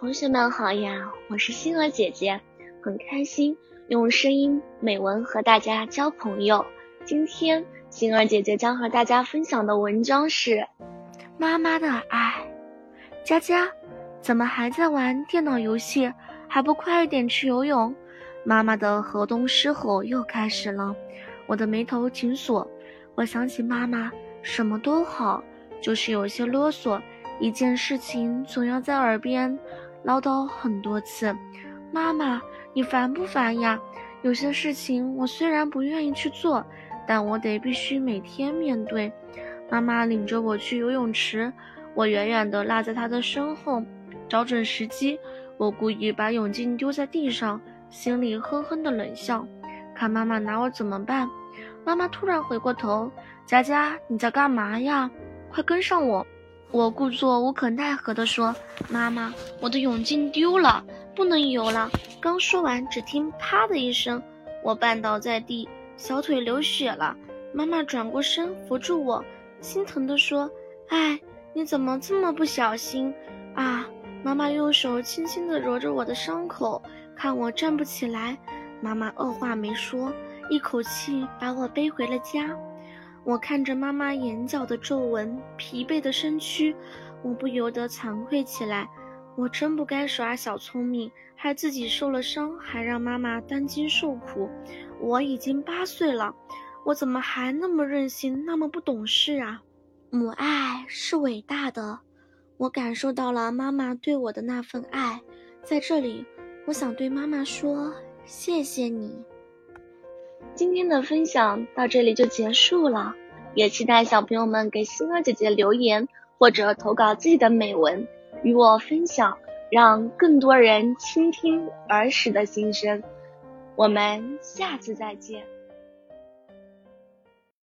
同学们好呀，我是星儿姐姐，很开心用声音美文和大家交朋友。今天星儿姐姐将和大家分享的文章是《妈妈的爱》。佳佳，怎么还在玩电脑游戏？还不快一点去游泳？妈妈的河东狮吼又开始了，我的眉头紧锁。我想起妈妈什么都好，就是有些啰嗦，一件事情总要在耳边。唠叨很多次，妈妈，你烦不烦呀？有些事情我虽然不愿意去做，但我得必须每天面对。妈妈领着我去游泳池，我远远地落在她的身后，找准时机，我故意把泳镜丢在地上，心里哼哼的冷笑，看妈妈拿我怎么办。妈妈突然回过头：“佳佳，你在干嘛呀？快跟上我。”我故作无可奈何地说：“妈妈，我的泳镜丢了，不能游了。”刚说完，只听“啪”的一声，我绊倒在地，小腿流血了。妈妈转过身扶住我，心疼地说：“哎，你怎么这么不小心啊？”妈妈用手轻轻地揉着我的伤口，看我站不起来，妈妈二话没说，一口气把我背回了家。我看着妈妈眼角的皱纹，疲惫的身躯，我不由得惭愧起来。我真不该耍小聪明，害自己受了伤，还让妈妈担惊受苦。我已经八岁了，我怎么还那么任性，那么不懂事啊？母爱是伟大的，我感受到了妈妈对我的那份爱。在这里，我想对妈妈说：谢谢你。今天的分享到这里就结束了，也期待小朋友们给星儿姐姐留言或者投稿自己的美文与我分享，让更多人倾听儿时的心声。我们下次再见。